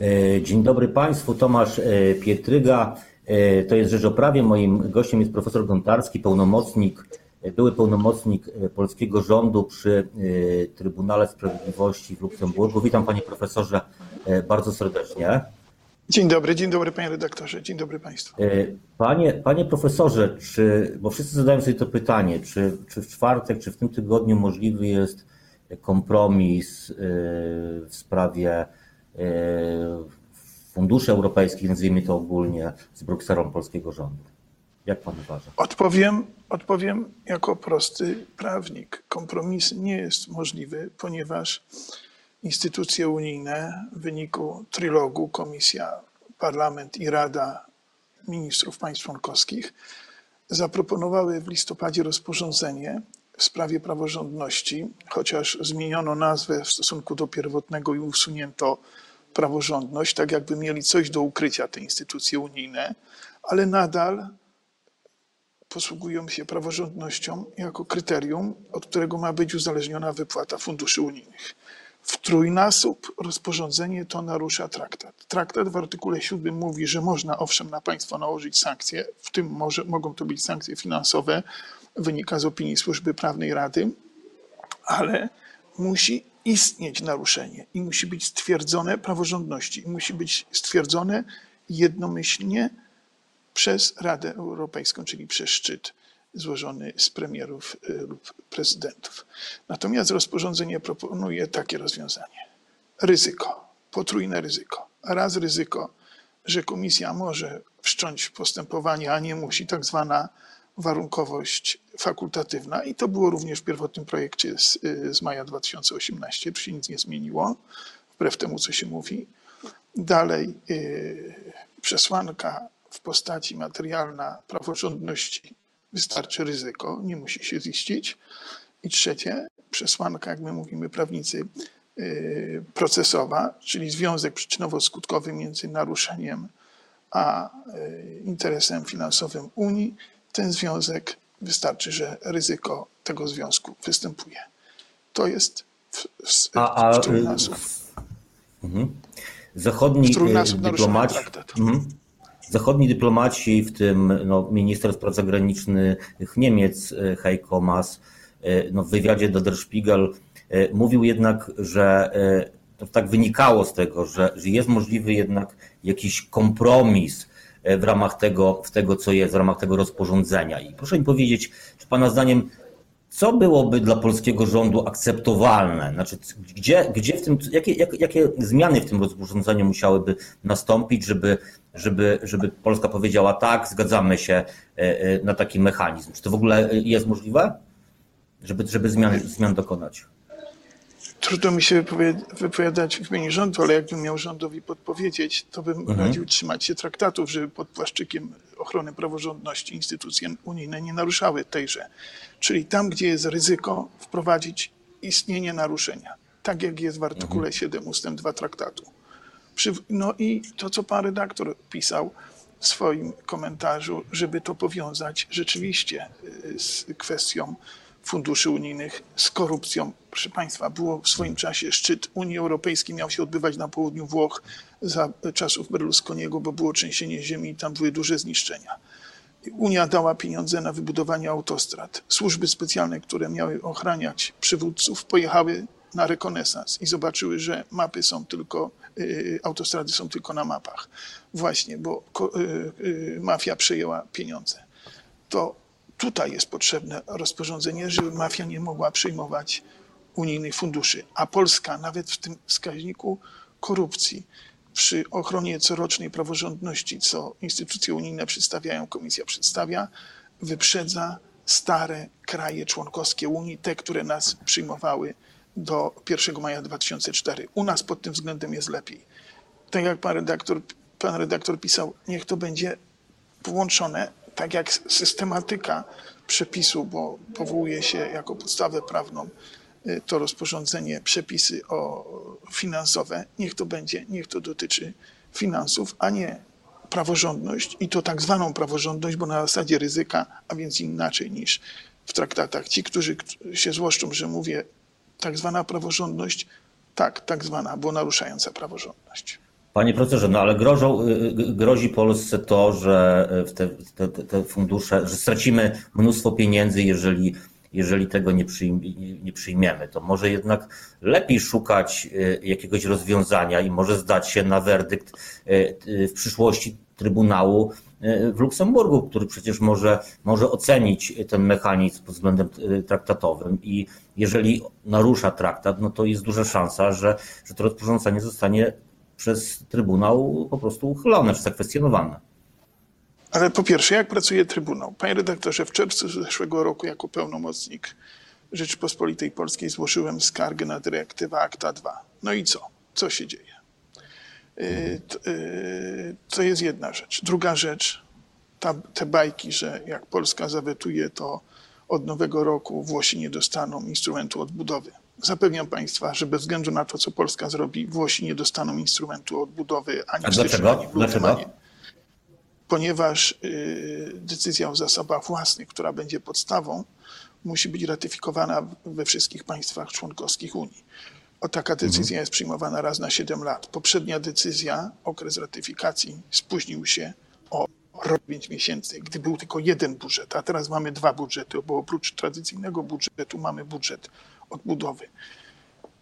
E, Dzień dobry Państwu, Tomasz e, Pietryga. E, To jest Rzecz o Prawie. Moim gościem jest profesor Gontarski, pełnomocnik, były pełnomocnik polskiego rządu przy Trybunale Sprawiedliwości w Luksemburgu. Witam Panie Profesorze bardzo serdecznie. Dzień dobry, dzień dobry panie redaktorze, dzień dobry państwu. Panie, panie profesorze, czy, bo wszyscy zadają sobie to pytanie, czy, czy w czwartek, czy w tym tygodniu możliwy jest kompromis w sprawie funduszy europejskich, nazwijmy to ogólnie, z Brukselą polskiego rządu? Jak pan uważa? Odpowiem, odpowiem jako prosty prawnik. Kompromis nie jest możliwy, ponieważ instytucje unijne w wyniku trylogu, Komisja, Parlament i Rada Ministrów Państw Członkowskich zaproponowały w listopadzie rozporządzenie w sprawie praworządności, chociaż zmieniono nazwę w stosunku do pierwotnego i usunięto praworządność, tak jakby mieli coś do ukrycia te instytucje unijne, ale nadal posługują się praworządnością jako kryterium, od którego ma być uzależniona wypłata funduszy unijnych. W trójnasób rozporządzenie to narusza traktat. Traktat w artykule 7 mówi, że można owszem na państwo nałożyć sankcje, w tym może, mogą to być sankcje finansowe, wynika z opinii służby prawnej Rady, ale musi istnieć naruszenie i musi być stwierdzone praworządności i musi być stwierdzone jednomyślnie przez Radę Europejską, czyli przez szczyt złożony z premierów y, lub prezydentów. Natomiast rozporządzenie proponuje takie rozwiązanie. Ryzyko, potrójne ryzyko. Raz ryzyko, że komisja może wszcząć postępowanie, a nie musi, tak zwana warunkowość fakultatywna i to było również w pierwotnym projekcie z, y, z maja 2018, tu się nic nie zmieniło, wbrew temu, co się mówi. Dalej y, przesłanka w postaci materialna praworządności wystarczy ryzyko, nie musi się ziścić. I trzecie, przesłanka, jak my mówimy prawnicy, y, procesowa, czyli związek przyczynowo-skutkowy między naruszeniem a y, interesem finansowym Unii. Ten związek wystarczy, że ryzyko tego związku występuje. To jest w, w, A, a w y, trójnasób. zachodni W trójnasób y, naruszenia dyplomaci. Mhm. zachodni dyplomaci, w tym no, minister spraw zagranicznych Niemiec y, Heiko Maas, y, no, w wywiadzie do Der Spiegel y, mówił jednak, że y, to tak wynikało z tego, że, że jest możliwy jednak jakiś kompromis y, w ramach tego, w tego, co jest, w ramach tego rozporządzenia. I proszę mi powiedzieć, czy Pana zdaniem co byłoby dla polskiego rządu akceptowalne? Znaczy, gdzie, gdzie w tym, jakie, jak, jakie zmiany w tym rozporządzeniu musiałyby nastąpić, żeby, żeby, żeby Polska powiedziała tak, zgadzamy się e, e, na taki mechanizm? Czy to w ogóle e, jest możliwe, żeby, żeby zmian, zmian dokonać? Trudno mi się wypowiadać w imieniu rządu, ale jakbym miał rządowi podpowiedzieć, to bym radził trzymać się traktatów, żeby pod płaszczykiem ochrony praworządności instytucje unijne nie naruszały tejże. Czyli tam, gdzie jest ryzyko, wprowadzić istnienie naruszenia, tak jak jest w artykule 7 ustęp 2 traktatu. No i to, co pan redaktor pisał w swoim komentarzu, żeby to powiązać rzeczywiście y, z kwestią funduszy unijnych, z korupcją. Proszę Państwa, było w swoim czasie szczyt Unii Europejskiej, miał się odbywać na południu Włoch za czasów Berlusconiego, bo było trzęsienie ziemi i tam były duże zniszczenia. Unia dała pieniądze na wybudowanie autostrad. Służby specjalne, które miały ochraniać przywódców, pojechały na rekonesans i zobaczyły, że mapy są tylko, y, autostrady są tylko na mapach. Właśnie, bo y, y, mafia przejęła pieniądze. To tutaj jest potrzebne rozporządzenie, żeby mafia nie mogła przyjmować unijnych funduszy. A Polska nawet w tym wskaźniku korupcji przy ochronie corocznej praworządności, co instytucje unijne przedstawiają, komisja przedstawia, wyprzedza stare kraje członkowskie Unii, te, które nas przyjmowały do 1 maja 2004. U nas pod tym względem jest lepiej. Tak jak pan redaktor, pan redaktor pisał, niech to będzie połączone, tak jak systematyka przepisu, bo powołuje się jako podstawę prawną y, to rozporządzenie, przepisy o finansowe, niech to będzie, niech to dotyczy finansów, a nie praworządność i to tak zwaną praworządność, bo na zasadzie ryzyka, a więc inaczej niż w traktatach. Ci, którzy się złoszczą, że mówię tak zwana praworządność, tak, tak zwana, bo naruszająca praworządność. Panie profesorze, no ale grożą, y, y, grozi Polsce to, że te, te, te fundusze, że stracimy mnóstwo pieniędzy, jeżeli, jeżeli tego nie, nie przyjmiemy. To może jednak lepiej szukać y, jakiegoś rozwiązania i może zdać się na werdykt w przyszłości Trybunału w Luksemburgu, który przecież może, może ocenić ten mechanizm pod względem traktatowym i jeżeli narusza traktat, no to jest duża szansa, że, że to rozporządzenie zostanie przez Trybunał po prostu uchylone czy zakwestionowane. Ale po pierwsze, jak pracuje Trybunał? Panie redaktorze, w czerwcu zeszłego roku jako pełnomocnik Rzeczypospolitej Polskiej złożyłem skargę na dyrektywę Akta 2. No i co? Co się dzieje? Y, y, to jest jedna rzecz. Druga rzecz, ta, te bajki, że jak Polska zawetuje, to od nowego roku Włosi nie dostaną instrumentu odbudowy. Zapewniam Państwa, że bez względu na to, co Polska zrobi, Włosi nie dostaną instrumentu odbudowy ani A dlaczego? dlaczego? Ponieważ y, decyzja o zasobach własnych, która będzie podstawą, musi być ratyfikowana we wszystkich państwach członkowskich Unii. O taka decyzja mhm. jest przyjmowana raz na 7 lat. Poprzednia decyzja, okres ratyfikacji spóźnił się o rok 5 miesięcy, gdy był tylko jeden budżet, a teraz mamy dwa budżety, bo oprócz tradycyjnego budżetu mamy budżet odbudowy.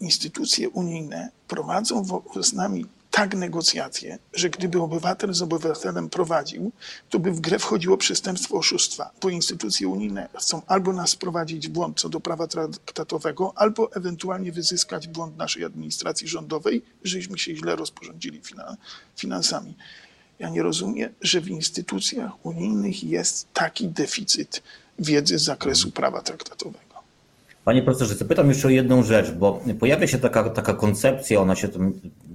Instytucje unijne prowadzą z nami tak negocjacje, że gdyby obywatel z obywatelem prowadził, to by w grę wchodziło przestępstwo oszustwa, bo instytucje unijne chcą albo nas wprowadzić w błąd co do prawa traktatowego, albo ewentualnie wyzyskać błąd naszej administracji rządowej, żeśmy się źle rozporządzili finansami. Ja nie rozumiem, że w instytucjach unijnych jest taki deficyt wiedzy z zakresu prawa traktatowego. Panie profesorze, zapytam jeszcze o jedną rzecz, bo pojawia się taka, taka koncepcja, ona się tam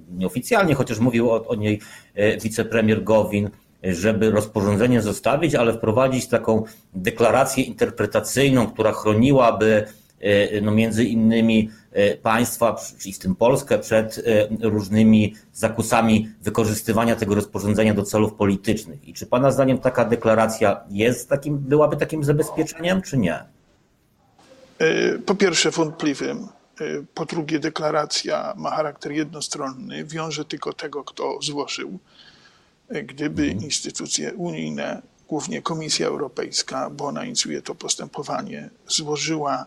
nieoficjalnie, chociaż mówił o, o niej e, wicepremier Gowin, żeby rozporządzenie zostawić, ale wprowadzić taką deklarację interpretacyjną, która chroniłaby e, no między innymi e, państwa, czyli w tym Polskę, przed różnymi zakusami wykorzystywania tego rozporządzenia do celów politycznych. I czy Pana zdaniem taka deklaracja jest takim, byłaby takim zabezpieczeniem, czy nie? E, po pierwsze wątpliwym, e, po drugie deklaracja ma charakter jednostronny, wiąże tylko tego, kto złożył. E, gdyby mhm. instytucje unijne, głównie Komisja Europejska, bo ona inicjuje to postępowanie, złożyła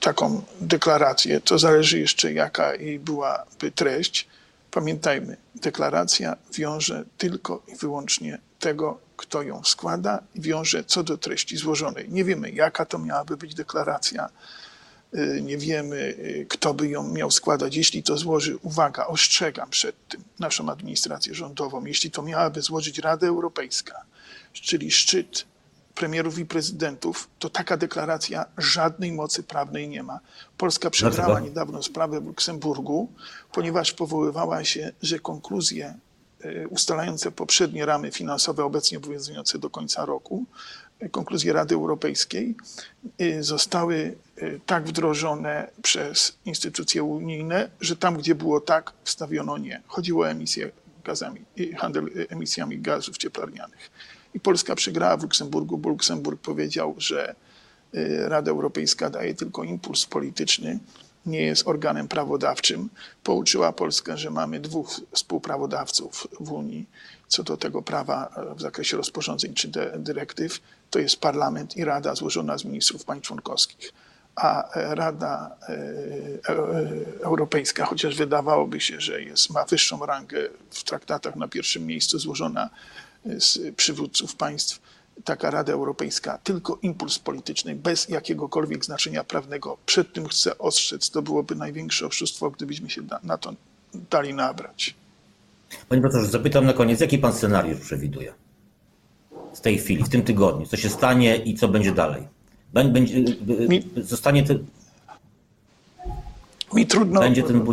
taką deklarację, to zależy jeszcze jaka jej byłaby treść. Pamiętajmy, deklaracja wiąże tylko i wyłącznie tego, kto ją składa i wiąże co do treści złożonej. Nie wiemy, jaka to miałaby być deklaracja, y, nie wiemy, y, kto by ją miał składać. Jeśli to złoży, uwaga, ostrzegam przed tym naszą administrację rządową, jeśli to miałaby złożyć Rada Europejska, czyli szczyt premierów i prezydentów, to taka deklaracja żadnej mocy prawnej nie ma. Polska przegrała niedawno sprawę w Luksemburgu, ponieważ powoływała się, że konkluzje ustalające poprzednie ramy finansowe obecnie obowiązujące do końca roku, y, konkluzje Rady Europejskiej y, zostały tak wdrożone przez instytucje unijne, że tam, gdzie było tak, wstawiono nie. Chodziło o emisję gazami, handel emisjami gazów cieplarnianych. I Polska przegrała w Luksemburgu, bo Luksemburg powiedział, że Rada Europejska daje tylko impuls polityczny, nie jest organem prawodawczym. Pouczyła Polskę, że mamy dwóch współprawodawców w Unii co do tego prawa w zakresie rozporządzeń czy dyrektyw. To jest Parlament i Rada złożona z ministrów państw członkowskich. A Rada e, e, Europejska, chociaż wydawałoby się, że jest, ma wyższą rangę w traktatach na pierwszym miejscu, złożona z przywódców państw, taka Rada Europejska, tylko impuls polityczny, bez jakiegokolwiek znaczenia prawnego. Przed tym chcę ostrzec, to byłoby największe oszustwo, gdybyśmy się na to dali nabrać. Panie profesorze, zapytam na koniec, jaki pan scenariusz przewiduje w tej chwili, w tym tygodniu? Co się stanie i co będzie dalej? Będzie, Mi... zostanie to, mi trudno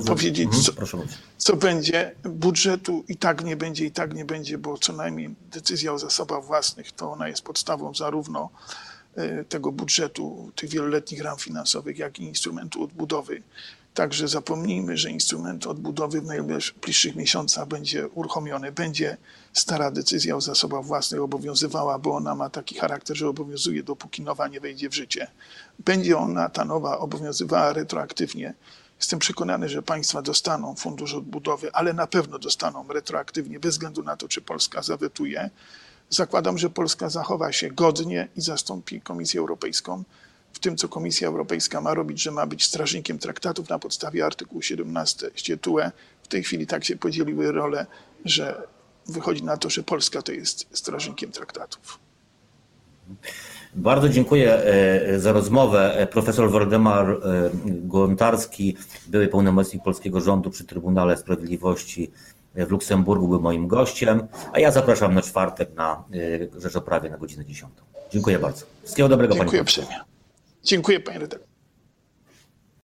powiedzieć, mhm, co, co, będzie. Budżetu i tak nie będzie, i tak nie będzie, bo co najmniej decyzja o zasobach własnych to ona jest podstawą zarówno e, tego budżetu, tych wieloletnich ram finansowych, jak i instrumentu odbudowy. Także zapomnijmy, że instrument odbudowy w najbliższych miesiącach będzie uruchomiony. Będzie stara decyzja o zasobach własnych obowiązywała, bo ona ma taki charakter, że obowiązuje, dopóki nowa nie wejdzie w życie. Będzie ona, ta nowa, obowiązywała retroaktywnie Jestem przekonany, że państwa dostaną fundusz odbudowy, ale na pewno dostaną retroaktywnie, bez względu na to, czy Polska zawetuje. Zakładam, że Polska zachowa się godnie i zastąpi Komisję Europejską w tym, co Komisja Europejska ma robić, że ma być strażnikiem traktatów na podstawie artykułu 17 TUE. W tej chwili tak się podzieliły role, że wychodzi na to, że Polska to jest strażnikiem traktatów. Bardzo dziękuję e, za rozmowę. Profesor Waldemar e, Gontarski, były pełnomocnik polskiego rządu przy Trybunale Sprawiedliwości w Luksemburgu, był moim gościem, a ja zapraszam na czwartek na e, Rzeczoprawie na godzinę 10. Dziękuję bardzo. Wszystkiego dobrego, Dziękuję panie. uprzejmie. Dziękuję, panie redaktorze.